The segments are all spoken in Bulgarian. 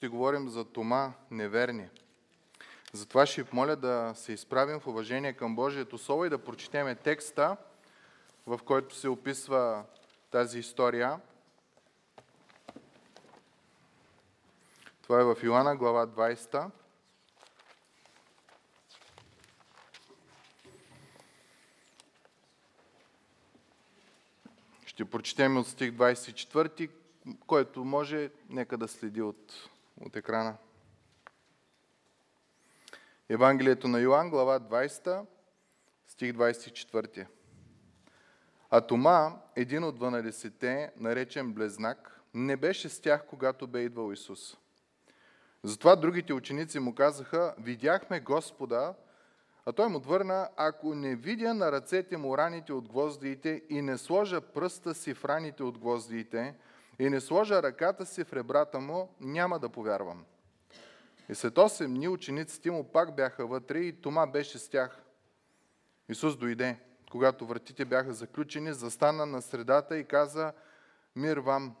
ще говорим за Тома неверни. Затова ще ви моля да се изправим в уважение към Божието Слово и да прочетеме текста, в който се описва тази история. Това е в Йоанна, глава 20. Ще прочетем от стих 24, който може, нека да следи от, от екрана. Евангелието на Йоанн, глава 20, стих 24. А Тома, един от 12-те, наречен Блезнак, не беше с тях, когато бе идвал Исус. Затова другите ученици му казаха, видяхме Господа, а той му отвърна, ако не видя на ръцете му раните от гвоздиите и не сложа пръста си в раните от гвоздиите и не сложа ръката си в ребрата му, няма да повярвам. И след 8 дни учениците му пак бяха вътре и Тома беше с тях. Исус дойде, когато вратите бяха заключени, застана на средата и каза, мир вам.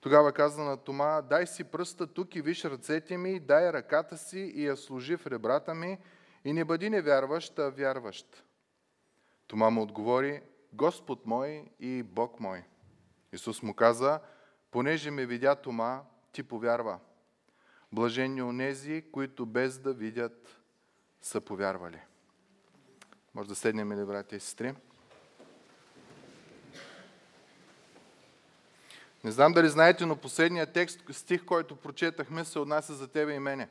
Тогава каза на Тома, дай си пръста тук и виж ръцете ми, дай ръката си и я служи в ребрата ми и не бъди невярващ, а вярващ. Тома му отговори, Господ мой и Бог мой. Исус му каза, понеже ме видя Тома, ти повярва. Блажени онези, които без да видят са повярвали. Може да седнем ли, братя и сестри? Не знам дали знаете, но последният текст, стих, който прочетахме, се отнася за тебе и мене.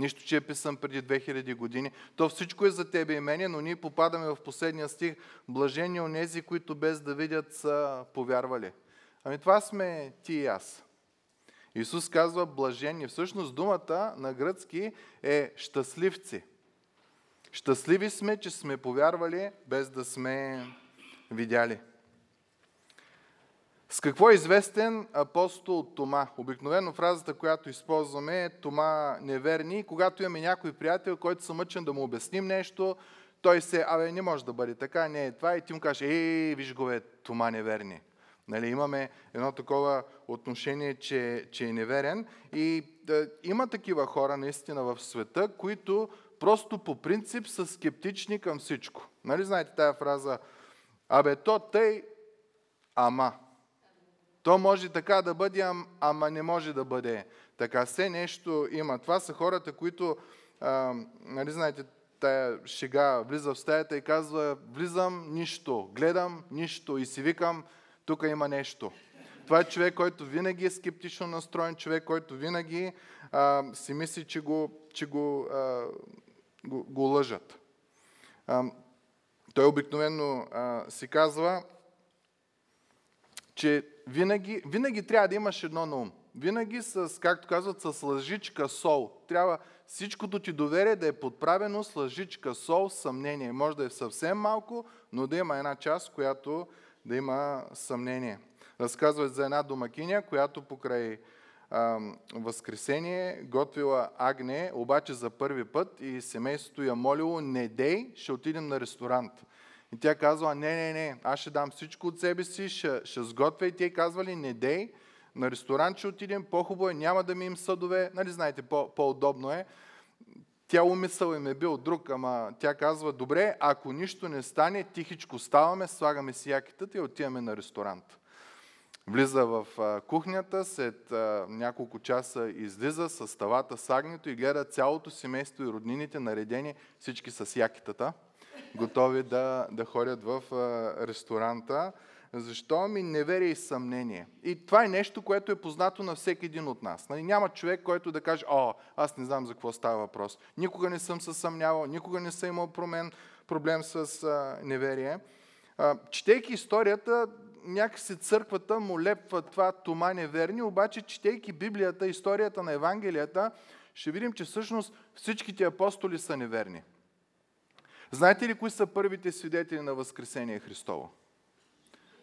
Нищо, че е писан преди 2000 години. То всичко е за тебе и мене, но ние попадаме в последния стих. Блажени онези, които без да видят са повярвали. Ами това сме ти и аз. Исус казва блажени. Всъщност думата на гръцки е щастливци. Щастливи сме, че сме повярвали, без да сме видяли. С какво е известен апостол Тома? Обикновено фразата, която използваме е Тома неверни. Когато имаме някой приятел, който се мъчен да му обясним нещо, той се, абе, не може да бъде така, не е това. И ти му кажеш, ей, виж го, бе, Тома неверни. Нали, имаме едно такова отношение, че, че е неверен. И да, има такива хора наистина в света, които просто по принцип са скептични към всичко. Нали знаете тая фраза? Абе, то тъй, ама. То може така да бъде, ама не може да бъде така. Все нещо има. Това са хората, които, а, нали знаете, тая шега влиза в стаята и казва, влизам, нищо, гледам, нищо и си викам, тук има нещо. Това е човек, който винаги е скептично настроен, човек, който винаги а, си мисли, че го, че го, а, го, го лъжат. А, той обикновено а, си казва, че винаги, винаги трябва да имаш едно на ум. Винаги с, както казват, с лъжичка сол. Трябва всичкото ти доверие да е подправено с лъжичка сол, съмнение. Може да е съвсем малко, но да има една част, която да има съмнение. Разказва за една домакиня, която покрай а, Възкресение готвила агне, обаче за първи път и семейството я молило, не дей, ще отидем на ресторант. И тя казва, не, не, не, аз ще дам всичко от себе си, ще, ще сготвя. И те казвали, не дей, на ресторант ще отидем, по-хубаво е, няма да ми им съдове, нали знаете, по- по-удобно е. Тя умисъл им е бил друг, ама тя казва, добре, ако нищо не стане, тихичко ставаме, слагаме си якитата и отиваме на ресторант. Влиза в кухнята, след няколко часа излиза с тавата с агнето и гледа цялото семейство и роднините наредени, всички с якитата готови да, да ходят в ресторанта. Защо? Ми неверие и съмнение. И това е нещо, което е познато на всеки един от нас. Нали, няма човек, който да каже, о, аз не знам за какво става въпрос. Никога не съм се съмнявал, никога не съм имал промен, проблем с а, неверие. А, четейки историята, някакси църквата му лепва това Тома неверни, обаче четейки Библията, историята на Евангелията, ще видим, че всъщност всичките апостоли са неверни. Знаете ли кои са първите свидетели на Възкресение Христово?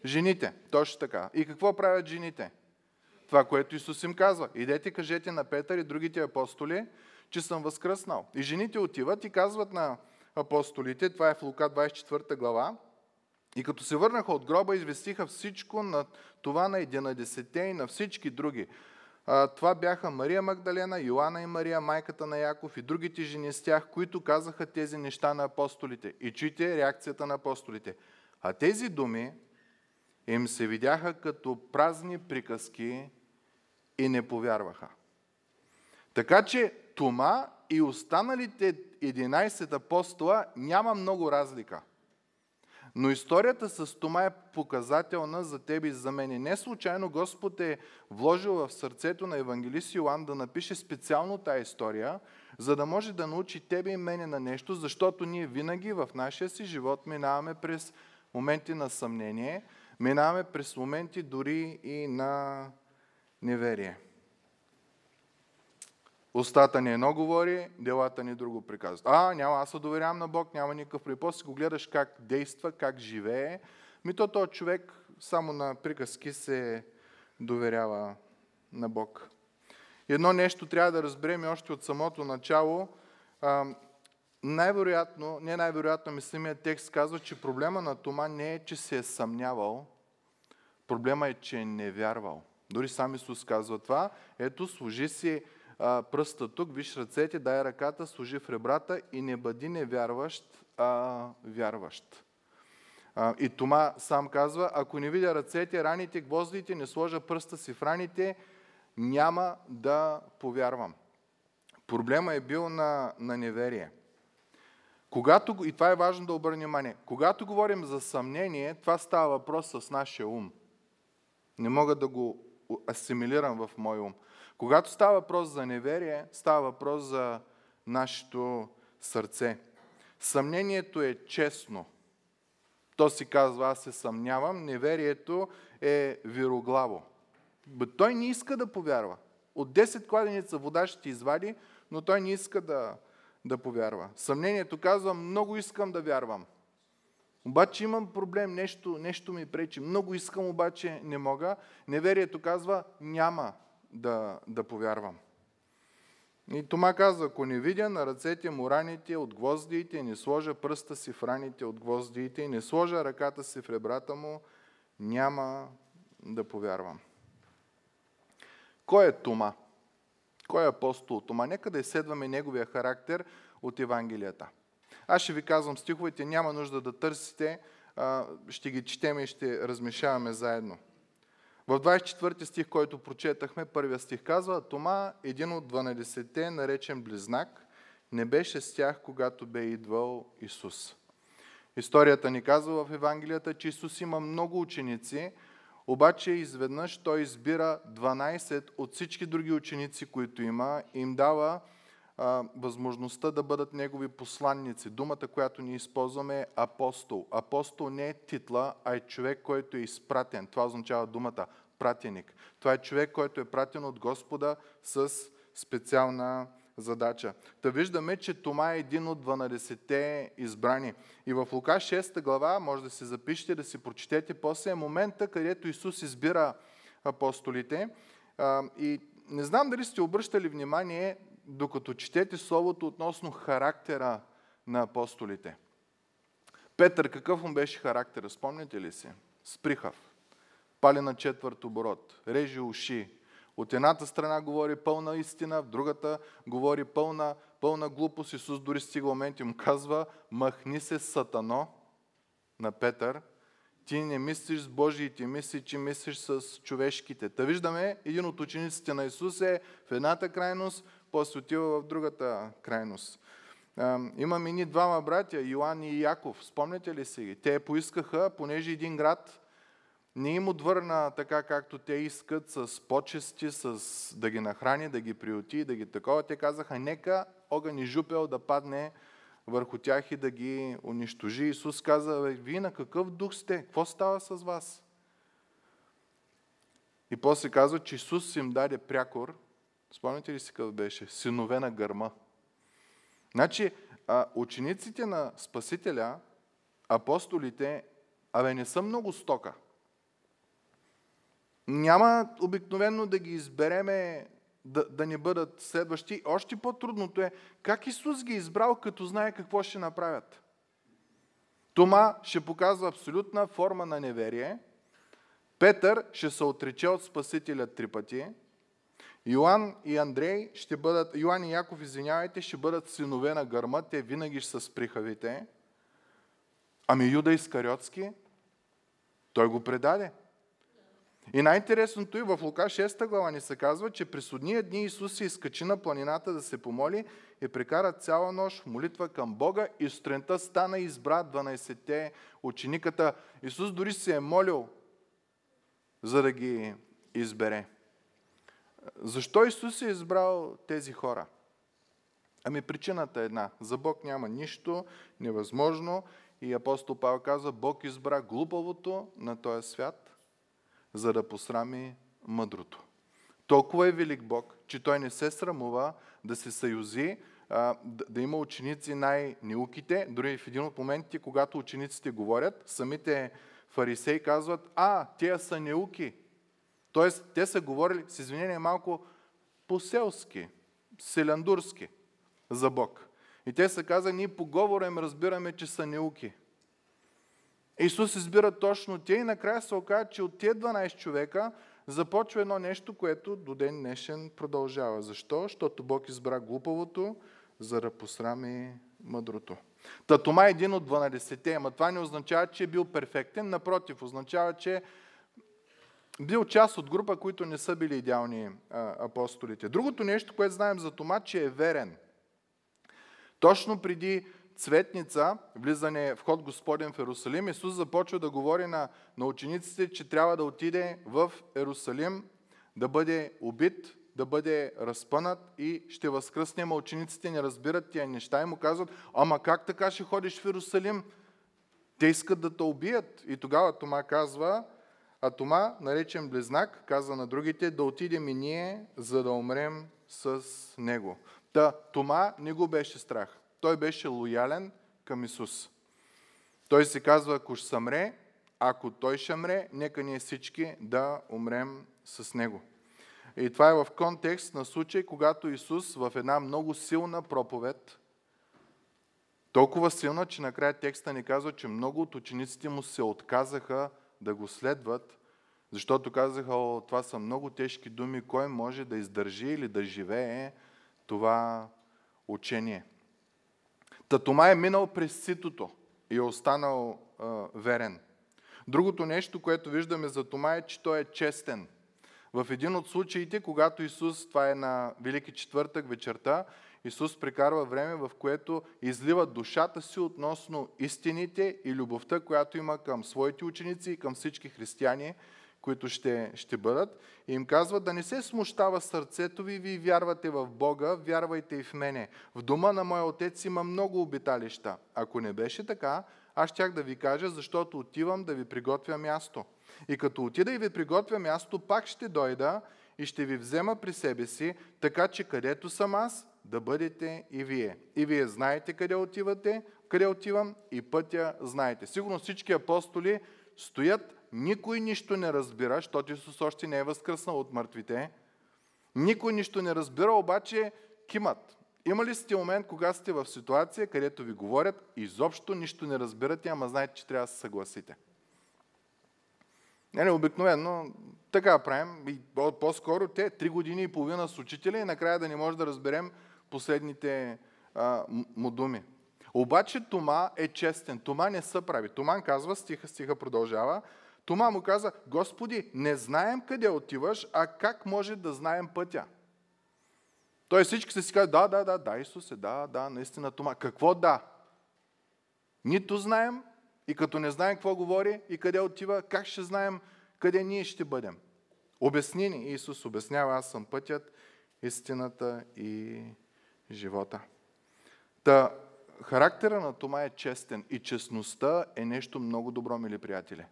Жените, точно така. И какво правят жените? Това, което Исус им казва. Идете, кажете на Петър и другите апостоли, че съм възкръснал. И жените отиват и казват на апостолите, това е в Лука 24 глава, и като се върнаха от гроба, известиха всичко на това на 11 и на всички други. Това бяха Мария Магдалена, Йоанна и Мария, майката на Яков и другите жени с тях, които казаха тези неща на апостолите. И чуйте реакцията на апостолите. А тези думи им се видяха като празни приказки и не повярваха. Така че Тома и останалите 11 апостола няма много разлика. Но историята с Тома е показателна за тебе и за мен. Не случайно Господ е вложил в сърцето на евангелист Йоан да напише специално тази история, за да може да научи тебе и мене на нещо, защото ние винаги в нашия си живот минаваме през моменти на съмнение, минаваме през моменти дори и на неверие. Устата ни едно говори, делата ни друго приказват. А, няма, аз се доверявам на Бог, няма никакъв при. Го гледаш как действа, как живее. Ми то този човек само на приказки се доверява на Бог. Едно нещо трябва да разберем още от самото начало. Най-вероятно, не най-вероятно, мислимият текст казва, че проблема на Тома не е, че се е съмнявал, проблема е, че е невярвал. Дори сам Исус казва това. Ето, служи си а, пръста тук, виж ръцете, дай ръката, служи в ребрата и не бъди невярващ, а вярващ. А, и Тома сам казва, ако не видя ръцете, раните, гвоздите, не сложа пръста си в раните, няма да повярвам. Проблема е бил на, на неверие. Когато, и това е важно да обърнем внимание, когато говорим за съмнение, това става въпрос с нашия ум. Не мога да го асимилирам в мой ум. Когато става въпрос за неверие, става въпрос за нашето сърце. Съмнението е честно. То си казва, аз се съмнявам. Неверието е вироглаво. Той не иска да повярва. От 10 кладеница вода ще ти извади, но той не иска да, да повярва. Съмнението казва, много искам да вярвам. Обаче имам проблем, нещо, нещо ми пречи. Много искам, обаче не мога. Неверието казва, няма да, да повярвам. И Тома казва, ако не видя на ръцете му раните от гвоздиите, не сложа пръста си в раните от гвоздиите не сложа ръката си в ребрата му, няма да повярвам. Кой е Тома? Кой е апостол Тома? Нека да изследваме неговия характер от Евангелията. Аз ще ви казвам стиховете, няма нужда да търсите, ще ги четем и ще размешаваме заедно. В 24 стих, който прочетахме, първия стих казва, Тома, един от 12-те, наречен Близнак, не беше с тях, когато бе идвал Исус. Историята ни казва в Евангелията, че Исус има много ученици, обаче изведнъж той избира 12 от всички други ученици, които има, и им дава а, възможността да бъдат негови посланници. Думата, която ни използваме е апостол. Апостол не е титла, а е човек, който е изпратен. Това означава думата пратеник. Това е човек, който е пратен от Господа с специална задача. Та виждаме, че Тома е един от 12-те избрани. И в Лука 6 глава, може да се запишете, да си прочетете после, е момента, където Исус избира апостолите. И не знам дали сте обръщали внимание, докато четете Словото относно характера на апостолите. Петър, какъв му беше характер? Спомняте ли си? Сприхав. Пали на четвърт оборот. Режи уши. От едната страна говори пълна истина, в другата говори пълна, пълна глупост. Исус дори стига момент и му казва, махни се сатано на Петър, ти не мислиш с Божиите мисли, че мислиш с човешките. Та виждаме, един от учениците на Исус е в едната крайност, после отива в другата крайност. Имаме ни двама братя, Йоан и Яков. Спомняте ли си ги? Те поискаха, понеже един град не им отвърна така, както те искат, с почести, с да ги нахрани, да ги приюти, да ги такова. Те казаха, нека огън и жупел да падне върху тях и да ги унищожи. Исус каза, вие на какъв дух сте? Какво става с вас? И после казва, че Исус им даде прякор, Спомняте ли си какъв беше? Синове на гърма. Значи, учениците на Спасителя, апостолите, абе не са много стока. Няма обикновено да ги избереме да, да ни бъдат следващи. Още по-трудното е как Исус ги е избрал, като знае какво ще направят. Тома ще показва абсолютна форма на неверие. Петър ще се отрече от Спасителя три пъти. Йоан и Андрей ще бъдат, Йоан и Яков, извинявайте, ще бъдат синове на гърма, те винаги ще са сприхавите. Ами Юда Искариотски, той го предаде. И най-интересното и в Лука 6 глава ни се казва, че през судния дни Исус се изкачи на планината да се помоли и прекара цяла нощ молитва към Бога и сутринта стана и избра 12-те учениката. Исус дори се е молил, за да ги избере. Защо Исус е избрал тези хора? Ами причината е една. За Бог няма нищо невъзможно и апостол Павел казва, Бог избра глупавото на този свят, за да посрами мъдрото. Толкова е велик Бог, че Той не се срамува да се съюзи, да има ученици най-неуките. Дори в един от моментите, когато учениците говорят, самите фарисеи казват, а, тия са неуки. Тоест, те са говорили, с извинение, малко по-селски, селяндурски за Бог. И те са казали, ние по говора разбираме, че са неуки. Исус избира точно те и накрая се оказа, че от тези 12 човека започва едно нещо, което до ден днешен продължава. Защо? Защото Бог избра глупавото, за да посрами мъдрото. Та Тома е един от 12-те, ама това не означава, че е бил перфектен, напротив, означава, че бил част от група, които не са били идеални а, апостолите. Другото нещо, което знаем за Тома, че е верен. Точно преди цветница, влизане в ход Господен в Ерусалим, Исус започва да говори на, на учениците, че трябва да отиде в Ерусалим, да бъде убит, да бъде разпънат и ще възкръсне. Ама учениците не разбират тия неща и му казват, ама как така ще ходиш в Иерусалим? Те искат да те убият. И тогава Тома казва, а Тома, наречен близнак, каза на другите, да отидем и ние, за да умрем с него. Та Тома не го беше страх. Той беше лоялен към Исус. Той се казва, ако ще съмре, ако той ще мре, нека ние всички да умрем с него. И това е в контекст на случай, когато Исус в една много силна проповед, толкова силна, че накрая текста ни казва, че много от учениците му се отказаха да го следват, защото казаха, о, това са много тежки думи, кой може да издържи или да живее това учение. Татома е минал през ситото и е останал а, верен. Другото нещо, което виждаме за Тома е, че той е честен. В един от случаите, когато Исус, това е на Велики четвъртък вечерта, Исус прекарва време, в което излива душата си относно истините и любовта, която има към своите ученици и към всички християни, които ще, ще бъдат. И им казват да не се смущава сърцето ви, вие вярвате в Бога, вярвайте и в мене. В дома на моя отец има много обиталища. Ако не беше така, аз щях да ви кажа, защото отивам да ви приготвя място. И като отида и ви приготвя място, пак ще дойда и ще ви взема при себе си, така че където съм аз, да бъдете и вие. И вие знаете къде отивате, къде отивам и пътя знаете. Сигурно всички апостоли стоят, никой нищо не разбира, защото Исус още не е възкръснал от мъртвите. Никой нищо не разбира, обаче кимат. Има ли сте момент, кога сте в ситуация, където ви говорят, изобщо нищо не разбирате, ама знаете, че трябва да се съгласите? Не, не, обикновено така правим. И по-скоро те три години и половина с учителя и накрая да не може да разберем последните а, му думи. Обаче Тома е честен. Тома не се прави. Томан казва, стиха, стиха продължава, Тома му каза, Господи, не знаем къде отиваш, а как може да знаем пътя? Той всички се си казват, да, да, да, да, Исусе, да, да, наистина Тома. Какво да? Нито знаем и като не знаем какво говори и къде отива, как ще знаем къде ние ще бъдем? Обясни ни. Исус обяснява, аз съм пътят, истината и живота. Та, характера на Тома е честен и честността е нещо много добро, мили приятели.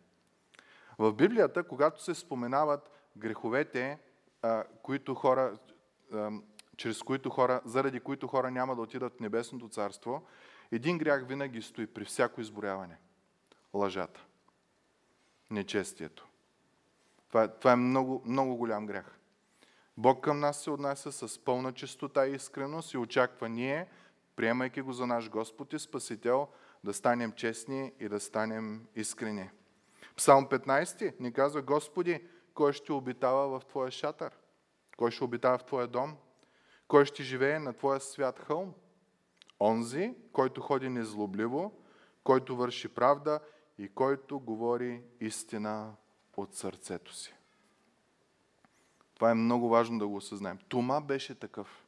В Библията, когато се споменават греховете, които хора, чрез които хора, заради които хора няма да отидат в Небесното царство, един грях винаги стои при всяко изброяване. Лъжата. Нечестието. Това е, това е много, много голям грях. Бог към нас се отнася с пълна чистота и искреност и очаква ние, приемайки го за наш Господ и Спасител, да станем честни и да станем искрени. Псалм 15 ни казва, Господи, кой ще обитава в Твоя шатър? Кой ще обитава в твоя дом? Кой ще живее на твоя свят хълм? Онзи, който ходи незлобливо, който върши правда и който говори истина от сърцето си. Това е много важно да го осъзнаем. Тома беше такъв.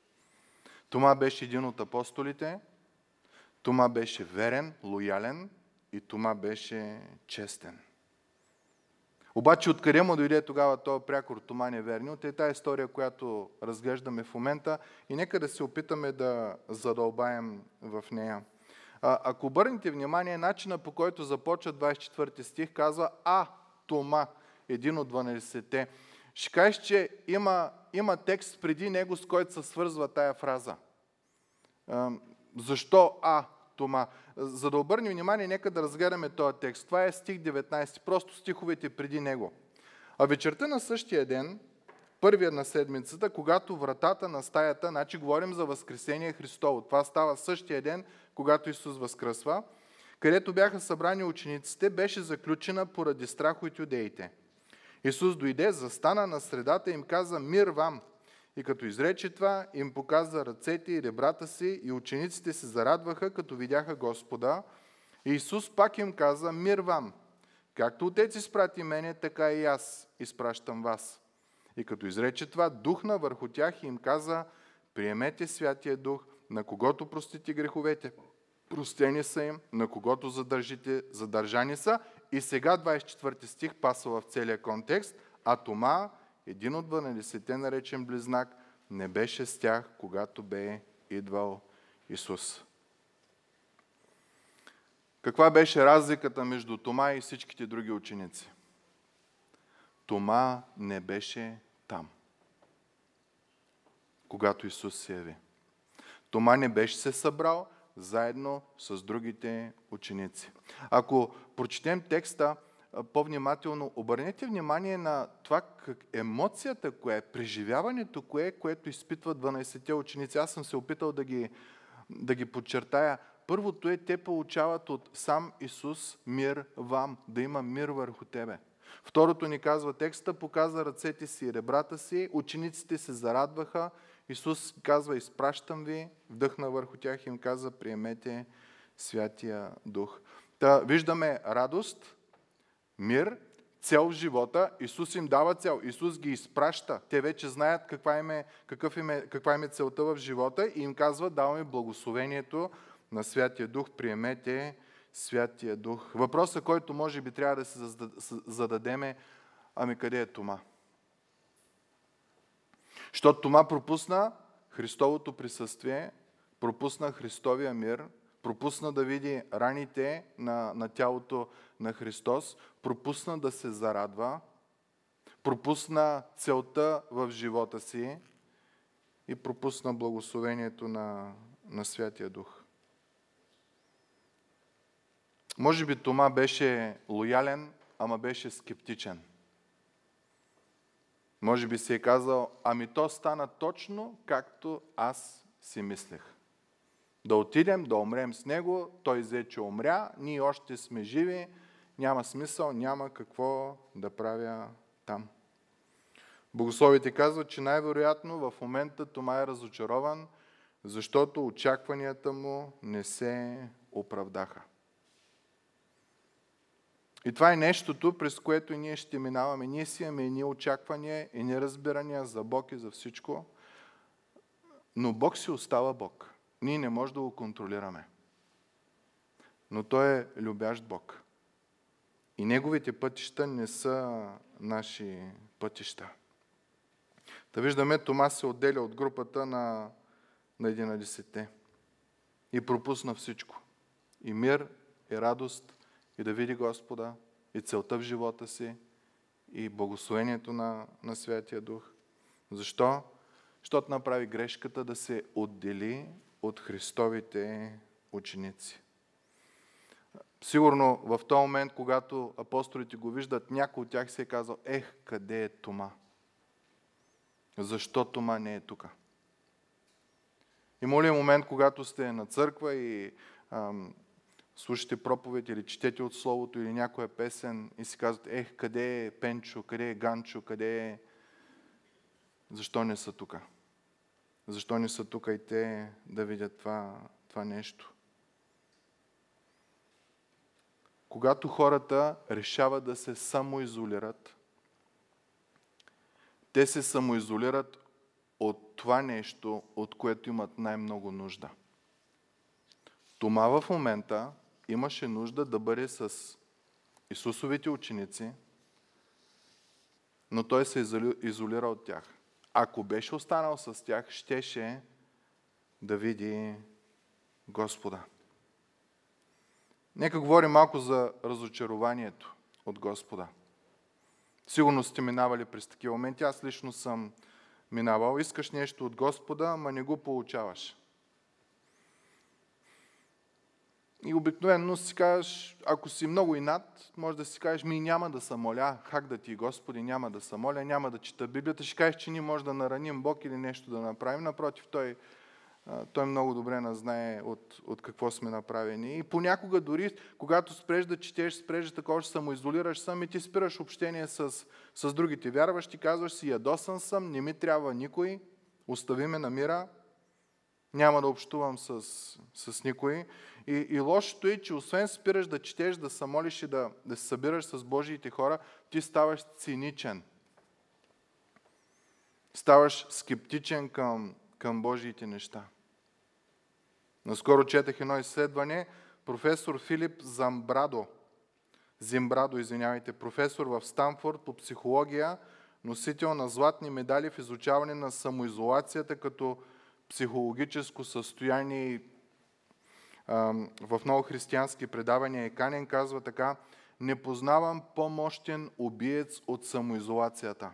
Тома беше един от апостолите, Тома беше верен, лоялен и Тома беше честен. Обаче откъде му дойде тогава този прякор Тома неверни? От е тази история, която разглеждаме в момента и нека да се опитаме да задълбаем в нея. А, ако обърнете внимание, начина по който започва 24 стих казва А, Тома, един от 12-те. Ще кажеш, че има, има текст преди него, с който се свързва тая фраза. Защо А, Тома? За да обърнем внимание, нека да разгледаме този текст. Това е стих 19, просто стиховете преди него. А вечерта на същия ден, първия на седмицата, когато вратата на стаята, значи говорим за Възкресение Христово. Това става същия ден, когато Исус възкръсва, където бяха събрани учениците, беше заключена поради страх от юдеите. Исус дойде, застана на средата и им каза мир вам. И като изрече това, им показа ръцете и ребрата си и учениците се зарадваха, като видяха Господа. И Исус пак им каза мир вам. Както Отец изпрати мене, така и аз изпращам вас. И като изрече това, духна върху тях и им каза, приемете Святия Дух, на когото простите греховете. Простени са им, на когото задържите, задържани са. И сега 24 стих паса в целия контекст, а Тома, един от 12 наречен близнак, не беше с тях, когато бе идвал Исус. Каква беше разликата между Тома и всичките други ученици? Тома не беше там, когато Исус се яви. Тома не беше се събрал заедно с другите ученици. Ако прочетем текста по-внимателно, обърнете внимание на това как емоцията, кое е, преживяването, кое е, което изпитват 12-те ученици. Аз съм се опитал да ги, да ги подчертая. Първото е, те получават от сам Исус мир вам, да има мир върху тебе. Второто ни казва текста, показа ръцете си и ребрата си, учениците се зарадваха, Исус казва, изпращам ви, вдъхна върху тях и им каза, приемете Святия Дух. Та виждаме радост, мир, цел в живота. Исус им дава цел. Исус ги изпраща. Те вече знаят каква им е, какъв им е, каква им е целта в живота и им казва, даваме благословението на Святия Дух, приемете Святия Дух. Въпросът, който може би трябва да се зададеме, ами къде е Тома? Защото Тома пропусна Христовото присъствие, пропусна Христовия мир, пропусна да види раните на, на тялото на Христос, пропусна да се зарадва, пропусна целта в живота си и пропусна благословението на, на Святия Дух. Може би Тома беше лоялен, ама беше скептичен. Може би си е казал, ами то стана точно както аз си мислех. Да отидем, да умрем с него, той взе, че умря, ние още сме живи, няма смисъл, няма какво да правя там. Богословите казват, че най-вероятно в момента Тома е разочарован, защото очакванията му не се оправдаха. И това е нещото, през което ние ще минаваме. Ние си имаме едни очаквания, и неразбирания за Бог и за всичко, но Бог си остава Бог. Ние не можем да го контролираме. Но Той е любящ Бог. И Неговите пътища не са наши пътища. Да виждаме, Тома се отделя от групата на, на 11-те. И пропусна всичко. И мир, и радост, и да види Господа, и целта в живота си, и благословението на, на Святия Дух. Защо? Защото направи грешката да се отдели от Христовите ученици. Сигурно в този момент, когато апостолите го виждат, някой от тях се е казал, ех, къде е Тома? Защо Тома не е тук? Има ли момент, когато сте на църква и ам, слушате проповед или четете от Словото или някоя песен и си казвате, ех, къде е Пенчо, къде е Ганчо, къде е... защо не са тук. Защо не са тук и те да видят това, това нещо. Когато хората решават да се самоизолират, те се самоизолират от това нещо, от което имат най-много нужда. Тома в момента имаше нужда да бъде с Исусовите ученици, но той се изолира от тях. Ако беше останал с тях, щеше да види Господа. Нека говорим малко за разочарованието от Господа. Сигурно сте минавали през такива моменти. Аз лично съм минавал. Искаш нещо от Господа, ама не го получаваш. И обикновено си кажеш, ако си много инат, може да си кажеш, ми няма да се моля, хак да ти, Господи, няма да се моля, няма да чета Библията. Ще кажеш, че ние може да нараним Бог или нещо да направим. Напротив, Той, той много добре не знае от, от какво сме направени. И понякога дори, когато спреш да четеш, спреш да такова, ще самоизолираш сам и ти спираш общение с, с другите вярващи, казваш си, ядосан съм, не ми трябва никой, остави ме на мира, няма да общувам с, с никой. И, и лошото е, че освен спираш да четеш, да се молиш и да, да се събираш с Божиите хора, ти ставаш циничен. Ставаш скептичен към, към Божиите неща. Наскоро четах едно изследване, професор Филип Замбрадо, Зимбрадо, извинявайте, професор в Станфорд по психология, носител на златни медали в изучаване на самоизолацията като психологическо състояние и в много християнски предавания е канен, казва така, не познавам по-мощен убиец от самоизолацията.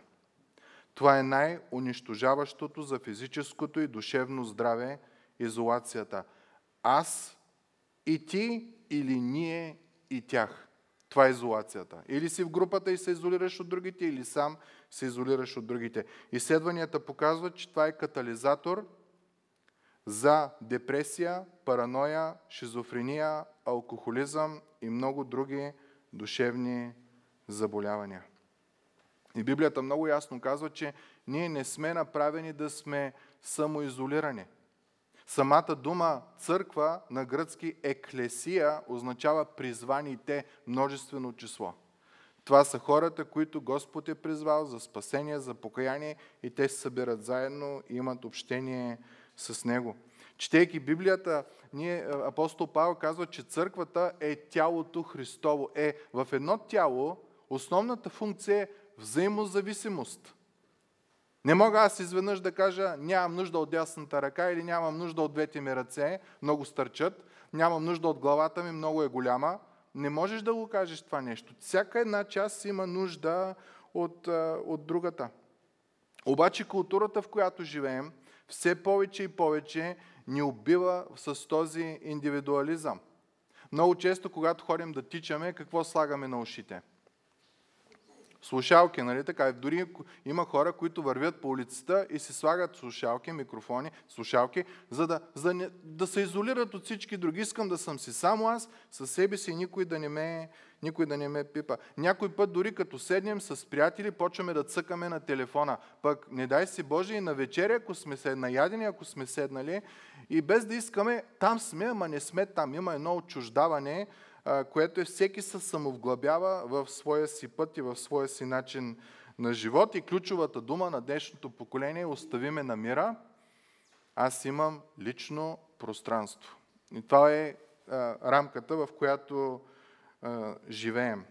Това е най-унищожаващото за физическото и душевно здраве изолацията. Аз и ти или ние и тях. Това е изолацията. Или си в групата и се изолираш от другите, или сам се изолираш от другите. Изследванията показват, че това е катализатор за депресия, параноя, шизофрения, алкохолизъм и много други душевни заболявания. И Библията много ясно казва, че ние не сме направени да сме самоизолирани. Самата дума църква на гръцки еклесия означава призваните множествено число. Това са хората, които Господ е призвал за спасение, за покаяние и те се събират заедно и имат общение с Него. Четейки Библията, ние, апостол Павел казва, че църквата е тялото Христово. Е, в едно тяло основната функция е взаимозависимост. Не мога аз изведнъж да кажа, нямам нужда от дясната ръка или нямам нужда от двете ми ръце, много стърчат, нямам нужда от главата ми, много е голяма. Не можеш да го кажеш това нещо. Всяка една част има нужда от, от другата. Обаче културата, в която живеем, все повече и повече ни убива с този индивидуализъм. Много често, когато ходим да тичаме, какво слагаме на ушите? Слушалки, нали така? Дори има хора, които вървят по улицата и си слагат слушалки, микрофони, слушалки, за да, за не, да се изолират от всички други. Искам да съм си само аз, със себе си никой да не ме, никой да не ме пипа. Някой път дори като седнем с приятели, почваме да цъкаме на телефона. Пък не дай си Боже и на вечеря, ако сме седнали, ядени, ако сме седнали, и без да искаме, там сме, ама не сме там. Има едно отчуждаване, което е всеки се самовглъбява в своя си път и в своя си начин на живот. И ключовата дума на днешното поколение е оставиме на мира. Аз имам лично пространство. И това е рамката, в която живеем.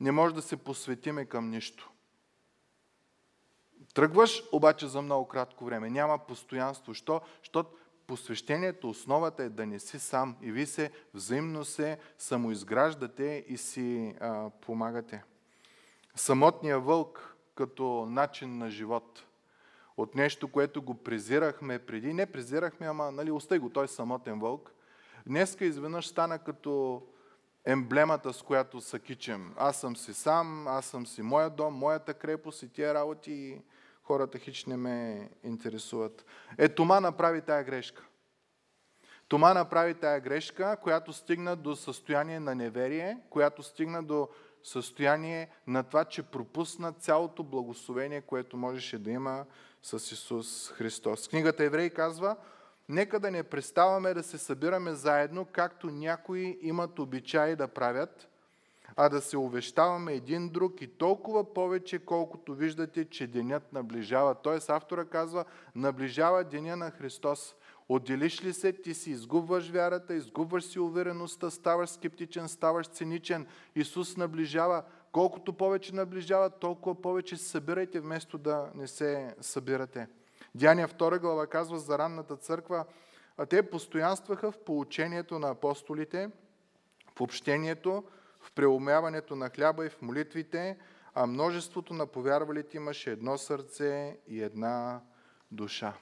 Не може да се посветиме към нищо. Тръгваш обаче за много кратко време. Няма постоянство. Що? Защото посвещението, основата е да не си сам и ви се взаимно се самоизграждате и си а, помагате. Самотния вълк като начин на живот. От нещо, което го презирахме преди. Не презирахме, ама нали, остай го, той е самотен вълк. Днеска изведнъж стана като емблемата, с която са кичем. Аз съм си сам, аз съм си моя дом, моята крепост и тия работи хората хич не ме интересуват. Е, Тома направи тая грешка. Тома направи тая грешка, която стигна до състояние на неверие, която стигна до състояние на това, че пропусна цялото благословение, което можеше да има с Исус Христос. Книгата Евреи казва, нека да не преставаме да се събираме заедно, както някои имат обичай да правят, а да се увещаваме един друг и толкова повече, колкото виждате, че денят наближава. Тоест автора казва, наближава деня на Христос. Отделиш ли се, ти си изгубваш вярата, изгубваш си увереността, ставаш скептичен, ставаш циничен. Исус наближава. Колкото повече наближава, толкова повече се събирайте, вместо да не се събирате. Дяния 2 глава казва за ранната църква, а те постоянстваха в получението на апостолите, в общението, в преумяването на хляба и в молитвите, а множеството на повярвалите имаше едно сърце и една душа.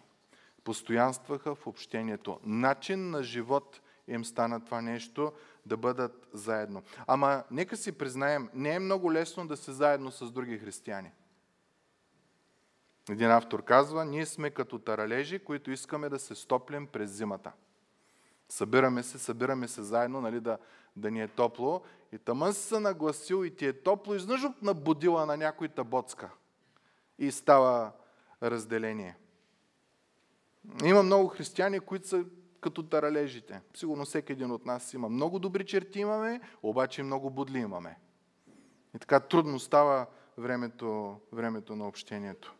Постоянстваха в общението. Начин на живот им стана това нещо да бъдат заедно. Ама нека си признаем, не е много лесно да се заедно с други християни. Един автор казва, ние сме като таралежи, които искаме да се стоплим през зимата. Събираме се, събираме се заедно, нали, да, да ни е топло. И тъмън се нагласил и ти е топло, изнъж набудила на някой табоцка. И става разделение. Има много християни, които са като таралежите. Сигурно всеки един от нас има. Много добри черти имаме, обаче много будли имаме. И така трудно става времето, времето на общението.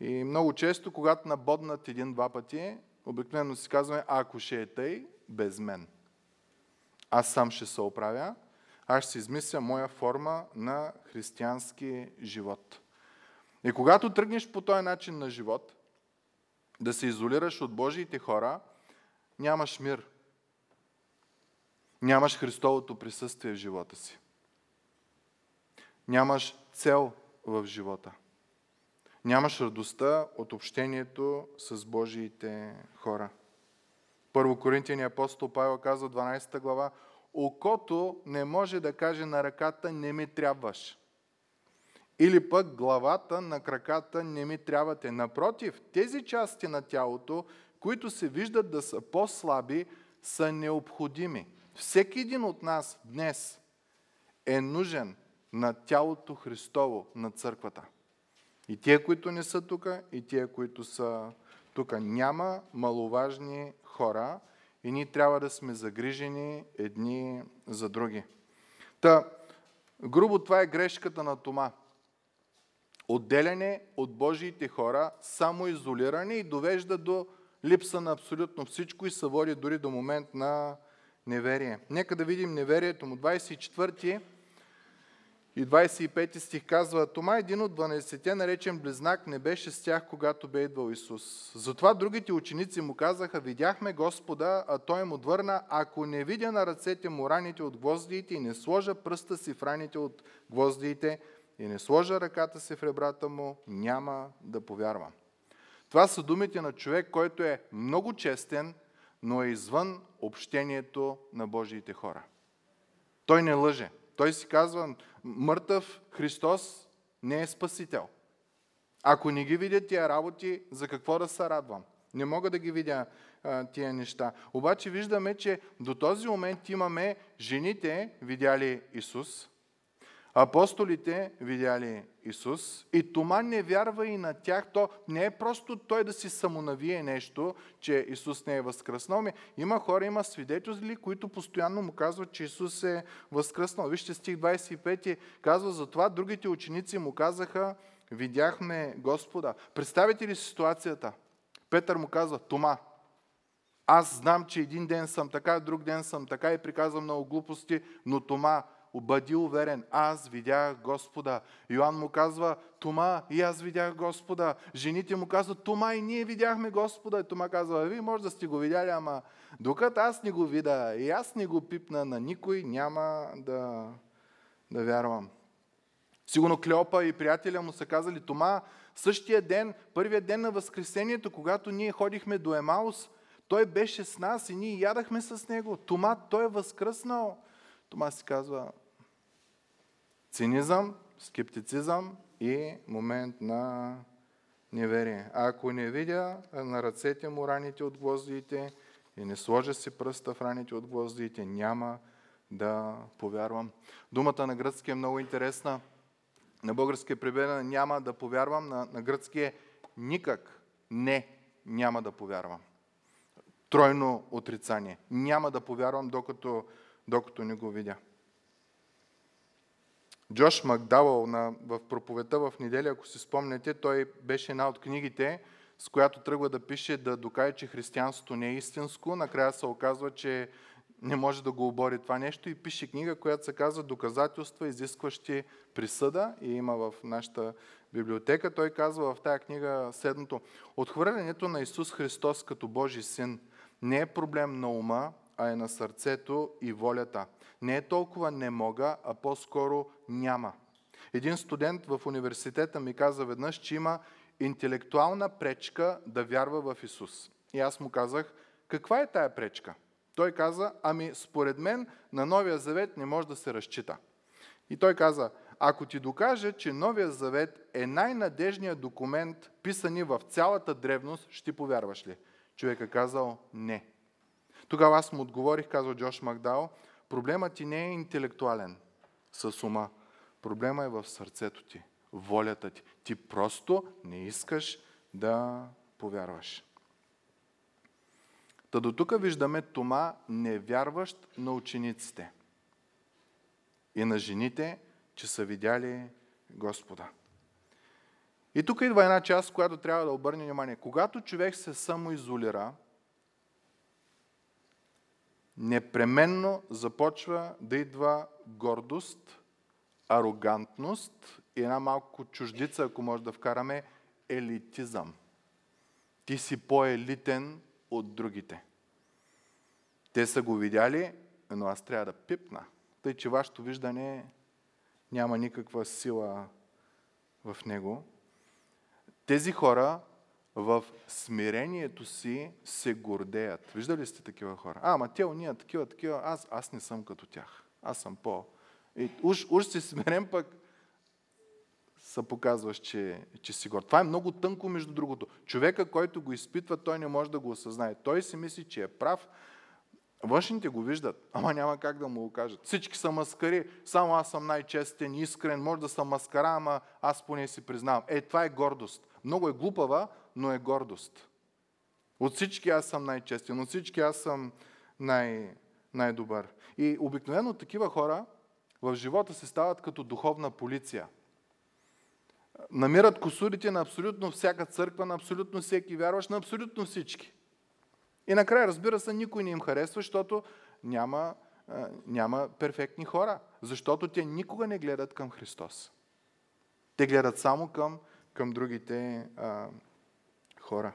И много често, когато набоднат един-два пъти, обикновено си казваме, ако ще е тъй, без мен. Аз сам ще се оправя, аз ще измисля моя форма на християнски живот. И когато тръгнеш по този начин на живот, да се изолираш от Божиите хора, нямаш мир. Нямаш Христовото присъствие в живота си. Нямаш цел в живота. Нямаш радостта от общението с Божиите хора. Първо Коринтияни апостол Павел казва 12 глава, окото не може да каже на ръката не ми трябваш. Или пък главата на краката не ми трябвате. Напротив, тези части на тялото, които се виждат да са по-слаби, са необходими. Всеки един от нас днес е нужен на тялото Христово, на църквата. И тия, които не са тук, и тия, които са тук. Няма маловажни хора и ние трябва да сме загрижени едни за други. Та, грубо това е грешката на Тома. Отделяне от Божиите хора, само изолиране и довежда до липса на абсолютно всичко и се води дори до момент на неверие. Нека да видим неверието му. 24 и 25 стих казва, Тома един от 12-те, наречен Близнак, не беше с тях, когато бе идвал Исус. Затова другите ученици му казаха, видяхме Господа, а той му отвърна, ако не видя на ръцете му раните от гвоздиите и не сложа пръста си в раните от гвоздиите и не сложа ръката си в ребрата му, няма да повярвам. Това са думите на човек, който е много честен, но е извън общението на Божиите хора. Той не лъже. Той си казва, мъртъв Христос не е спасител. Ако не ги видя тия работи, за какво да се радвам? Не мога да ги видя а, тия неща. Обаче виждаме, че до този момент имаме жените видяли Исус, Апостолите видяли Исус и Тома не вярва и на тях. То не е просто той да си самонавие нещо, че Исус не е възкръснал. Ми, има хора, има свидетели, които постоянно му казват, че Исус е възкръснал. Вижте стих 25 казва, затова другите ученици му казаха, видяхме Господа. Представете ли ситуацията? Петър му казва, Тома, аз знам, че един ден съм така, друг ден съм така и приказвам много глупости, но Тома, Бъди уверен, аз видях Господа. Йоанн му казва, Тома, и аз видях Господа. Жените му казват, Тома, и ние видяхме Господа. И Тома казва, вие може да сте го видяли, ама докато аз не го видя и аз не го пипна на никой, няма да, да вярвам. Сигурно Клеопа и приятеля му са казали, Тома, същия ден, първия ден на Възкресението, когато ние ходихме до Емаус, той беше с нас и ние ядахме с него. Тома, той е възкръснал. Тома си казва, цинизъм, скептицизъм и момент на неверие. Ако не видя на ръцете му раните от гвоздиите и не сложа си пръста в раните от гвоздиите, няма да повярвам. Думата на гръцки е много интересна. На български е преведена няма да повярвам, на, на гръцки е никак не, няма да повярвам. Тройно отрицание. Няма да повярвам, докато, докато не го видя. Джош Макдауъл на, в проповета в неделя, ако си спомняте, той беше една от книгите, с която тръгва да пише да докаже, че християнството не е истинско. Накрая се оказва, че не може да го обори това нещо и пише книга, която се казва Доказателства, изискващи присъда и има в нашата библиотека. Той казва в тази книга следното. Отхвърлянето на Исус Христос като Божи син не е проблем на ума, а е на сърцето и волята. Не е толкова не мога, а по-скоро няма. Един студент в университета ми каза веднъж, че има интелектуална пречка да вярва в Исус. И аз му казах, каква е тая пречка? Той каза, ами според мен на Новия Завет не може да се разчита. И той каза, ако ти докаже, че Новия Завет е най-надежният документ, писани в цялата древност, ще повярваш ли? Човек е казал, не. Тогава аз му отговорих, казва Джош Макдао, проблемът ти не е интелектуален с ума. Проблема е в сърцето ти, волята ти. Ти просто не искаш да повярваш. Та до тук виждаме Тома невярващ на учениците и на жените, че са видяли Господа. И тук идва една част, която трябва да обърне внимание. Когато човек се самоизолира, непременно започва да идва гордост, арогантност и една малко чуждица, ако може да вкараме, елитизъм. Ти си по-елитен от другите. Те са го видяли, но аз трябва да пипна. Тъй, че вашето виждане няма никаква сила в него. Тези хора в смирението си се гордеят. Виждали сте такива хора? А, ама те уния такива, такива, аз, аз не съм като тях. Аз съм по... И уж, уж си смирен, пък се показваш, че, че си горд. Това е много тънко, между другото. Човека, който го изпитва, той не може да го осъзнае. Той си мисли, че е прав. Външните го виждат, ама няма как да му го кажат. Всички са маскари, само аз съм най-честен, искрен, може да съм маскара, ама аз поне си признавам. Е, това е гордост. Много е глупава, но е гордост. От всички аз съм най-честен, от всички аз съм най- най-добър. И обикновено такива хора в живота се стават като духовна полиция. Намират косурите на абсолютно всяка църква, на абсолютно всеки вярващ, на абсолютно всички. И накрая, разбира се, никой не им харесва, защото няма, няма перфектни хора. Защото те никога не гледат към Христос. Те гледат само към, към другите а, хора.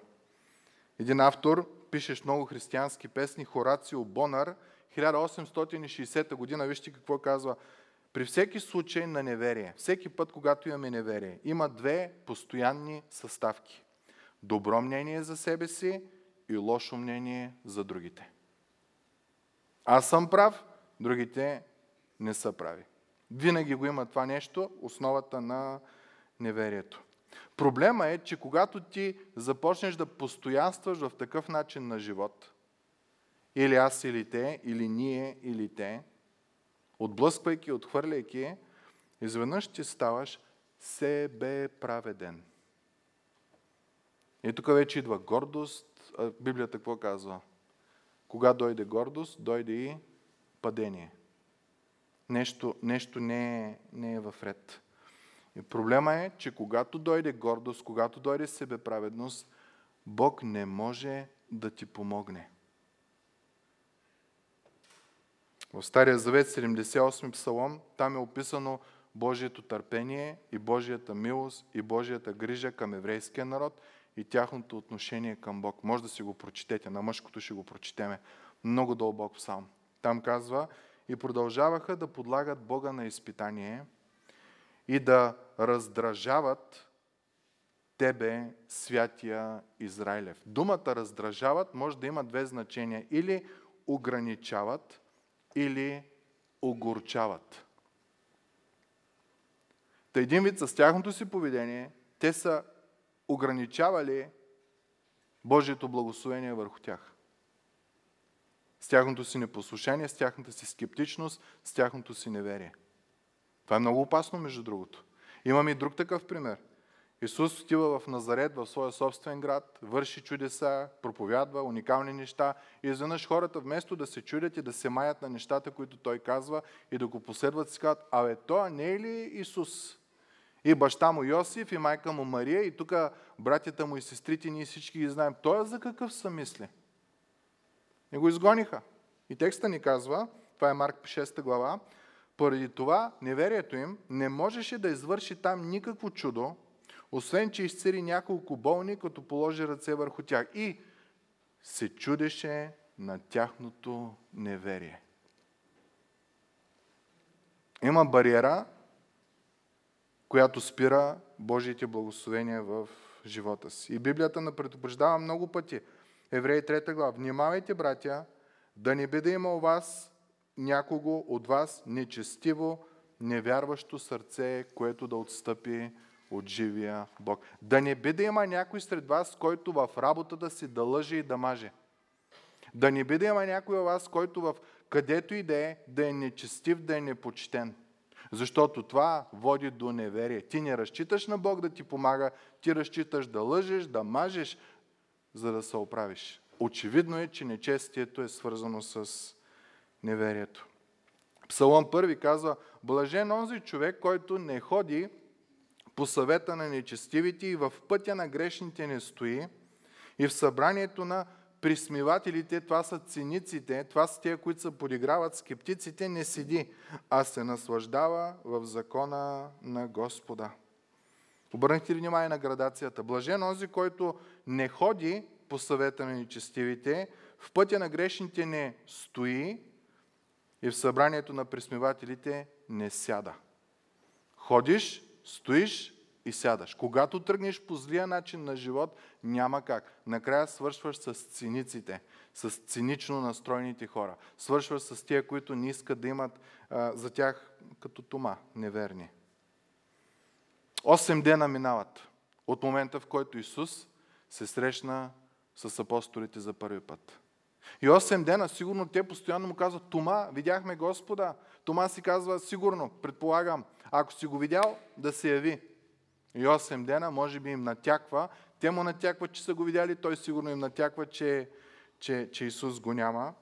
Един автор, пишеш много християнски песни, Хорацио Бонар, 1860 година, вижте какво казва. При всеки случай на неверие, всеки път, когато имаме неверие, има две постоянни съставки. Добро мнение за себе си и лошо мнение за другите. Аз съм прав, другите не са прави. Винаги го има това нещо, основата на неверието. Проблема е, че когато ти започнеш да постоянстваш в такъв начин на живот, или аз или те, или ние или те, отблъсквайки, отхвърляйки, изведнъж ти ставаш себе праведен. И тук вече идва гордост. Библията какво казва? Кога дойде гордост, дойде и падение. Нещо, нещо не, е, не е в ред. И проблема е, че когато дойде гордост, когато дойде себеправедност, Бог не може да ти помогне. В Стария Завет, 78 псалом, там е описано Божието търпение и Божията милост и Божията грижа към еврейския народ и тяхното отношение към Бог. Може да си го прочетете, на мъжкото ще го прочетеме. Много дълбок псалм. Там казва, и продължаваха да подлагат Бога на изпитание и да раздражават Тебе, святия Израилев. Думата раздражават може да има две значения. Или ограничават, или огорчават. Та един вид с тяхното си поведение, те са ограничавали Божието благословение върху тях. С тяхното си непослушание, с тяхната си скептичност, с тяхното си неверие. Това е много опасно, между другото. Имаме и друг такъв пример. Исус отива в Назарет, в своя собствен град, върши чудеса, проповядва уникални неща и изведнъж хората вместо да се чудят и да се маят на нещата, които той казва и да го последват, си казват, абе, той не е ли Исус? И баща му Йосиф, и майка му Мария, и тук братята му и сестрите, ние всички ги знаем. Той за какъв са мисли? И го изгониха. И текста ни казва, това е Марк 6 глава, поради това неверието им не можеше да извърши там никакво чудо, освен че изцери няколко болни, като положи ръце върху тях. И се чудеше на тяхното неверие. Има бариера, която спира Божиите благословения в живота си. И Библията на предупреждава много пъти. Евреи 3 глава. Внимавайте, братя, да не би да има у вас някого от вас нечестиво, невярващо сърце, което да отстъпи от живия Бог. Да не би да има някой сред вас, който в работата си да лъже и да маже. Да не би да има някой от вас, който в където и да е, да е нечестив, да е непочтен. Защото това води до неверие. Ти не разчиташ на Бог да ти помага, ти разчиташ да лъжеш, да мажеш, за да се оправиш. Очевидно е, че нечестието е свързано с неверието. Псалом първи казва, блажен онзи човек, който не ходи по съвета на нечестивите и в пътя на грешните не стои и в събранието на присмивателите, това са циниците, това са тия, които се подиграват, скептиците, не седи, а се наслаждава в закона на Господа. Обърнахте ли внимание на градацията? Блажен онзи, който не ходи по съвета на нечестивите, в пътя на грешните не стои и в събранието на присмивателите не сяда. Ходиш, стоиш и сядаш. Когато тръгнеш по злия начин на живот, няма как. Накрая свършваш с циниците, с цинично настроените хора. Свършваш с тия, които не искат да имат а, за тях като тома, неверни. Осем дена минават от момента, в който Исус се срещна с апостолите за първи път. И 8 дена, сигурно те постоянно му казват, Тома, видяхме Господа. Тома си казва, сигурно, предполагам, ако си го видял, да се яви. И 8 дена, може би им натяква. Те му натякват, че са го видяли, той сигурно им натяква, че, че, че Исус го няма.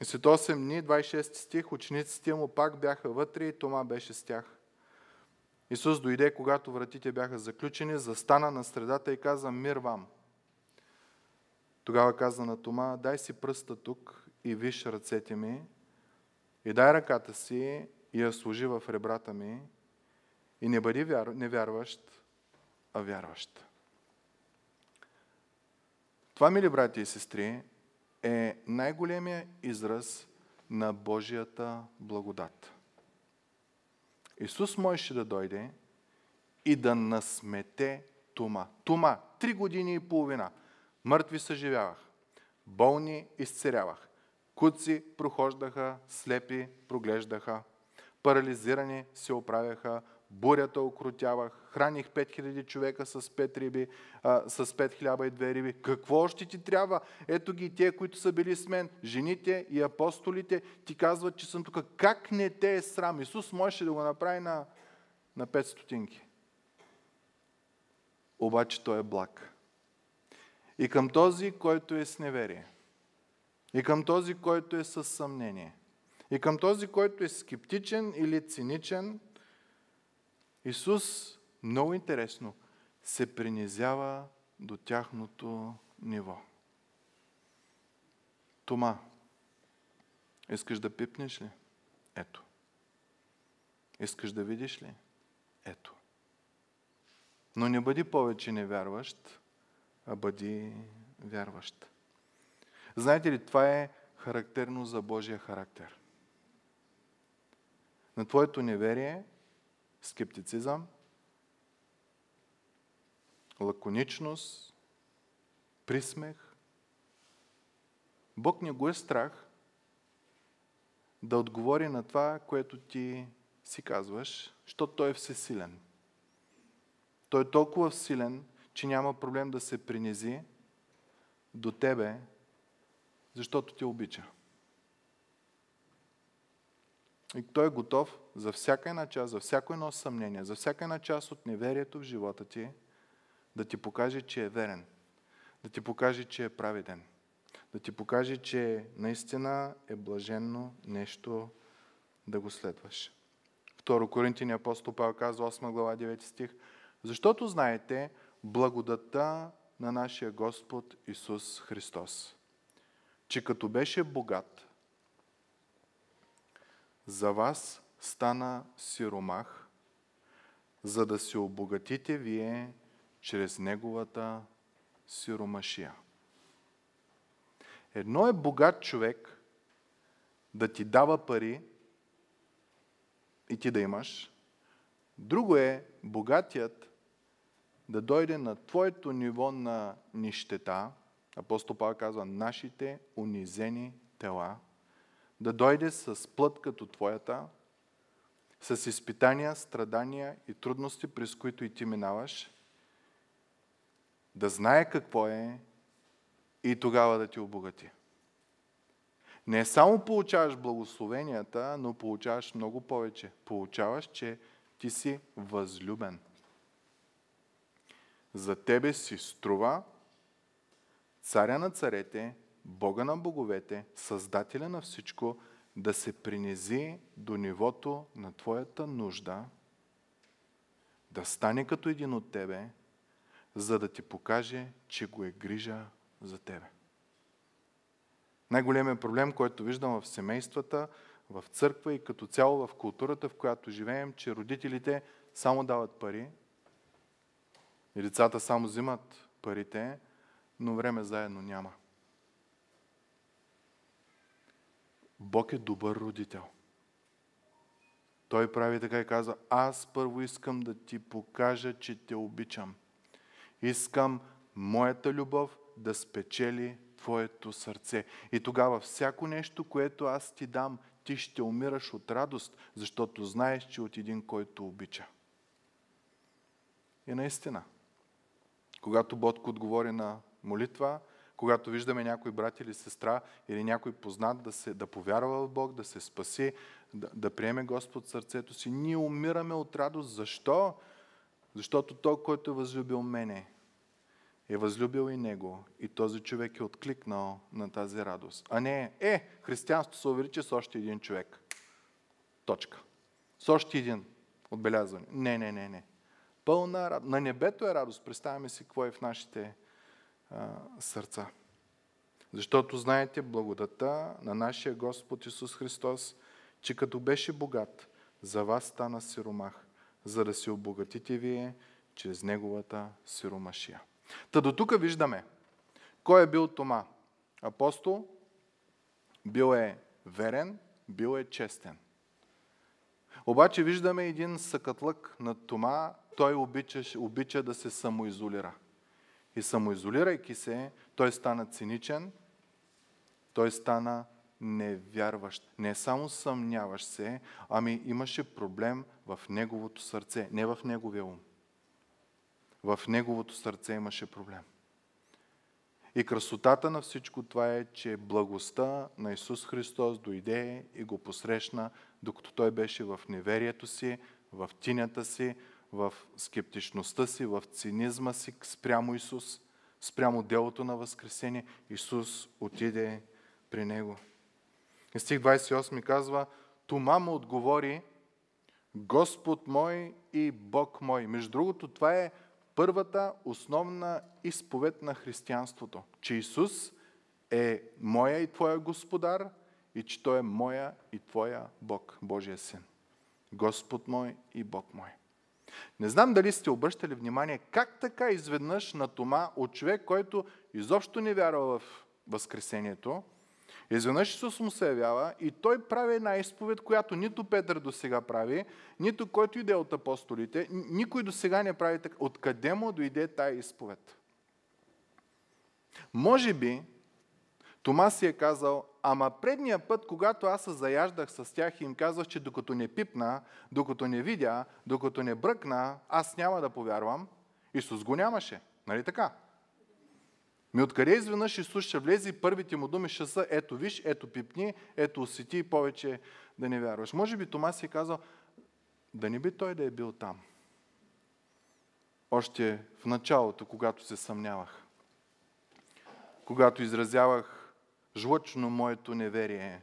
И след 8 дни, 26 стих, учениците му пак бяха вътре и Тома беше с тях. Исус дойде, когато вратите бяха заключени, застана на средата и каза, мир вам. Тогава каза на Тома, дай си пръста тук и виж ръцете ми, и дай ръката си и я служи в ребрата ми, и не бъди вяр... невярващ, а вярващ. Това, мили брати и сестри, е най-големия израз на Божията благодат. Исус можеше да дойде и да насмете Тума. Тума, три години и половина – Мъртви съживявах, болни изцерявах, куци прохождаха, слепи проглеждаха, парализирани се оправяха, бурята окрутявах, храних 5000 човека с 5 риби, а, с 5 хляба и 2 риби. Какво още ти трябва? Ето ги те, които са били с мен, жените и апостолите, ти казват, че съм тук. Как не те е срам? Исус можеше да го направи на, на 5 стотинки. Обаче той е благ и към този, който е с неверие. И към този, който е с съмнение. И към този, който е скептичен или циничен. Исус, много интересно, се принизява до тяхното ниво. Тома, искаш да пипнеш ли? Ето. Искаш да видиш ли? Ето. Но не бъди повече невярващ, а бъди вярващ. Знаете ли, това е характерно за Божия характер. На твоето неверие, скептицизъм, лаконичност, присмех, Бог не го е страх да отговори на това, което ти си казваш, защото Той е всесилен. Той е толкова силен, че няма проблем да се принизи до тебе, защото те обича. И той е готов за всяка една част, за всяко едно съмнение, за всяка една част от неверието в живота ти, да ти покаже, че е верен, да ти покаже, че е праведен, да ти покаже, че наистина е блаженно нещо да го следваш. Второ Коринтини апостол Павел казва 8 глава 9 стих. Защото знаете благодата на нашия Господ Исус Христос, че като беше богат, за вас стана сиромах, за да се обогатите вие чрез неговата сиромашия. Едно е богат човек да ти дава пари и ти да имаш. Друго е богатият да дойде на твоето ниво на нищета, апостол Павел казва, нашите унизени тела, да дойде с плът като твоята, с изпитания, страдания и трудности, през които и ти минаваш, да знае какво е и тогава да ти обогати. Не само получаваш благословенията, но получаваш много повече. Получаваш, че ти си възлюбен. За тебе си струва царя на царете, Бога на боговете, Създателя на всичко, да се принизи до нивото на твоята нужда, да стане като един от тебе, за да ти покаже, че го е грижа за тебе. Най-големият проблем, който виждам в семействата, в църква и като цяло в културата, в която живеем, че родителите само дават пари и децата само взимат парите, но време заедно няма. Бог е добър родител. Той прави така и казва, аз първо искам да ти покажа, че те обичам. Искам моята любов да спечели твоето сърце. И тогава всяко нещо, което аз ти дам, ти ще умираш от радост, защото знаеш, че от един, който обича. И наистина, когато Ботко отговори на молитва, когато виждаме някой брат или сестра или някой познат да, се, да повярва в Бог, да се спаси, да, да приеме Господ сърцето си, ние умираме от радост. Защо? Защото той, който е възлюбил мене, е възлюбил и него и този човек е откликнал на тази радост. А не, е, християнството се увеличи с още един човек. Точка. С още един отбелязване. Не, не, не, не. Пълна радост. На небето е радост. Представяме си какво е в нашите а, сърца. Защото знаете благодата на нашия Господ Исус Христос, че като беше богат, за вас стана сиромах, за да се обогатите вие чрез Неговата сиромашия. Та до тук виждаме кой е бил Тома. Апостол, бил е верен, бил е честен. Обаче виждаме един съкатлък на Тома, той обича, обича да се самоизолира. И самоизолирайки се, той стана циничен, той стана невярващ. Не само съмняваш се, ами имаше проблем в неговото сърце, не в неговия ум. В неговото сърце имаше проблем. И красотата на всичко това е, че благостта на Исус Христос дойде и го посрещна, докато той беше в неверието си, в тинята си, в скептичността си, в цинизма си спрямо Исус, спрямо делото на Възкресение. Исус отиде при него. И стих 28 казва, Тома му отговори, Господ мой и Бог мой. Между другото, това е първата основна изповед на християнството, че Исус е моя и твоя господар и че Той е моя и твоя Бог, Божия Син. Господ мой и Бог мой. Не знам дали сте обръщали внимание как така изведнъж на Тома от човек, който изобщо не вярва в Възкресението, Изведнъж Исус му се явява и той прави една изповед, която нито Петър до сега прави, нито който иде от апостолите, никой до сега не прави така. Откъде му дойде тая изповед? Може би Тома си е казал, ама предния път, когато аз се заяждах с тях и им казах, че докато не пипна, докато не видя, докато не бръкна, аз няма да повярвам, Исус го нямаше. Нали така? Ми откъде изведнъж Исус ще влезе и първите му думи ще са ето виж, ето пипни, ето усети и повече да не вярваш. Може би Тома си е казал, да не би той да е бил там. Още в началото, когато се съмнявах. Когато изразявах жлъчно моето неверие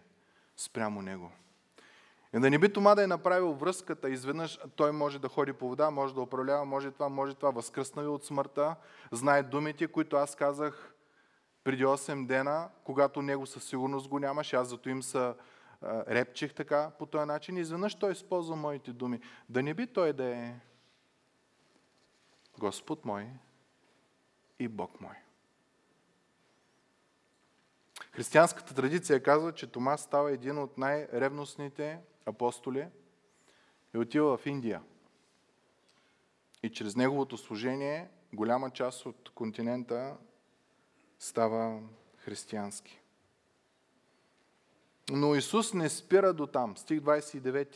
спрямо него. И да не би Тома да е направил връзката, изведнъж той може да ходи по вода, може да управлява, може това, може това, възкръсна ви от смъртта, знае думите, които аз казах преди 8 дена, когато него със сигурност го нямаше, аз зато им са репчих така по този начин. Изведнъж той използва моите думи. Да не би той да е Господ мой и Бог мой. Християнската традиция казва, че Тома става един от най-ревностните апостоли и отива в Индия. И чрез неговото служение голяма част от континента става християнски. Но Исус не спира до там. Стих 29.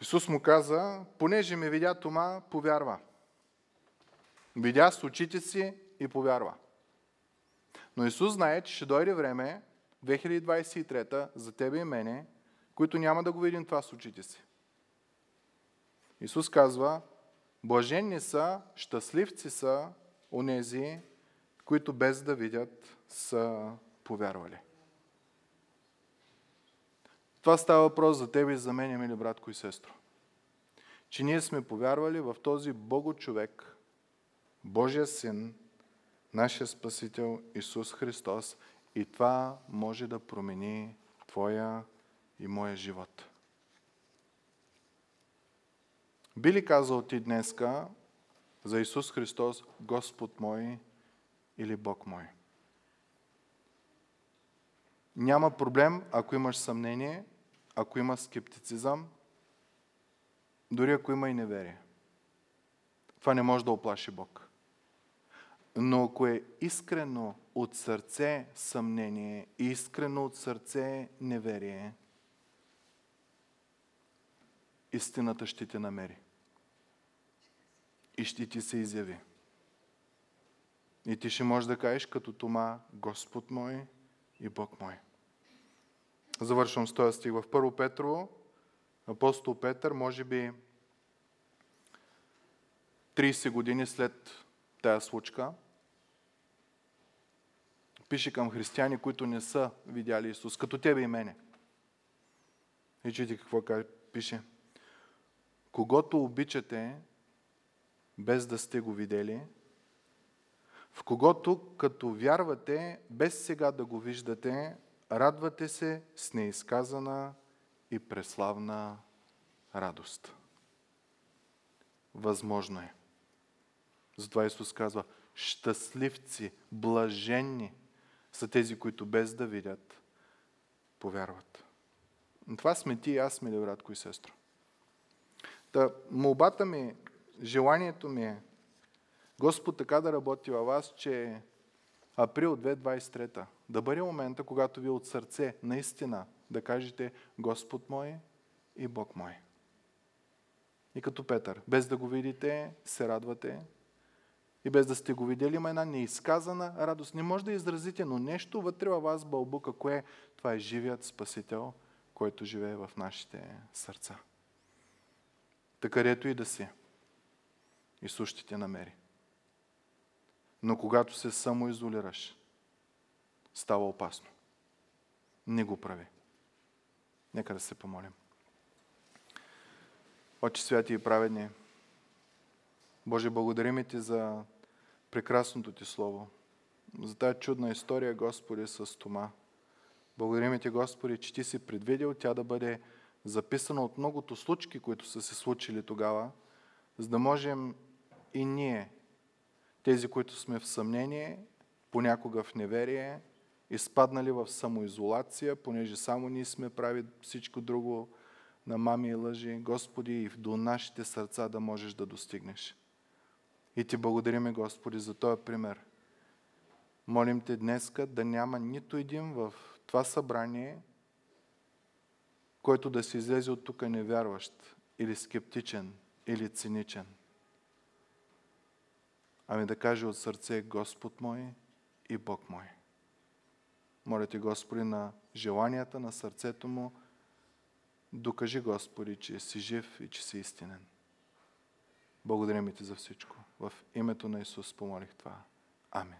Исус му каза, понеже ме видя Тома, повярва. Видя с очите си и повярва. Но Исус знае, че ще дойде време, 2023 за тебе и мене, които няма да го видим това с очите си. Исус казва, блаженни са, щастливци са онези, които без да видят са повярвали. Това става въпрос за тебе и за мен, мили братко и сестро. Че ние сме повярвали в този Бого човек, Божия син, нашия Спасител Исус Христос и това може да промени твоя и моя живот. Би ли казал ти днеска за Исус Христос Господ мой или Бог мой? Няма проблем, ако имаш съмнение, ако има скептицизъм, дори ако има и неверие. Това не може да оплаши Бог. Но ако е искрено от сърце съмнение, искрено от сърце неверие, истината ще те намери. И ще ти се изяви. И ти ще можеш да кажеш като Тома, Господ мой и Бог мой. Завършвам с този стих. В Първо Петрово, апостол Петър, може би 30 години след тая случка, пише към християни, които не са видяли Исус, като тебе и мене. И чуйте какво пише. Когато обичате, без да сте го видели, в когото като вярвате, без сега да го виждате, радвате се с неизказана и преславна радост. Възможно е. Затова Исус казва, щастливци, блаженни са тези, които без да видят, повярват. Това сме ти и аз, мили братко и сестро. Та, молбата ми, желанието ми е Господ така да работи във вас, че април 2023 да бъде момента, когато ви от сърце наистина да кажете Господ мой и Бог мой. И като Петър, без да го видите, се радвате. И без да сте го видели, има една неизказана радост. Не може да изразите, но нещо вътре във вас бълбука. Кое е? Това е живият Спасител, който живее в нашите сърца. Така където и да си, Исус ще те намери. Но когато се самоизолираш, става опасно. Не го прави. Нека да се помолим. Отче святи и праведни, Боже, благодарим Ти за прекрасното Ти Слово, за тази чудна история, Господи, с Тома. Благодарим Ти, Господи, че Ти си предвидел тя да бъде записана от многото случки, които са се случили тогава, за да можем и ние, тези, които сме в съмнение, понякога в неверие, изпаднали в самоизолация, понеже само ние сме прави всичко друго на мами и лъжи, Господи, и до нашите сърца да можеш да достигнеш. И ти благодариме, Господи, за този пример. Молим те днеска да няма нито един в това събрание, който да се излезе от тук невярващ или скептичен или циничен. ами да каже от сърце Господ мой и Бог мой. Моля ти, Господи, на желанията на сърцето му, докажи, Господи, че си жив и че си истинен. Благодарим ти за всичко. В името на Исус помолих това. Амин.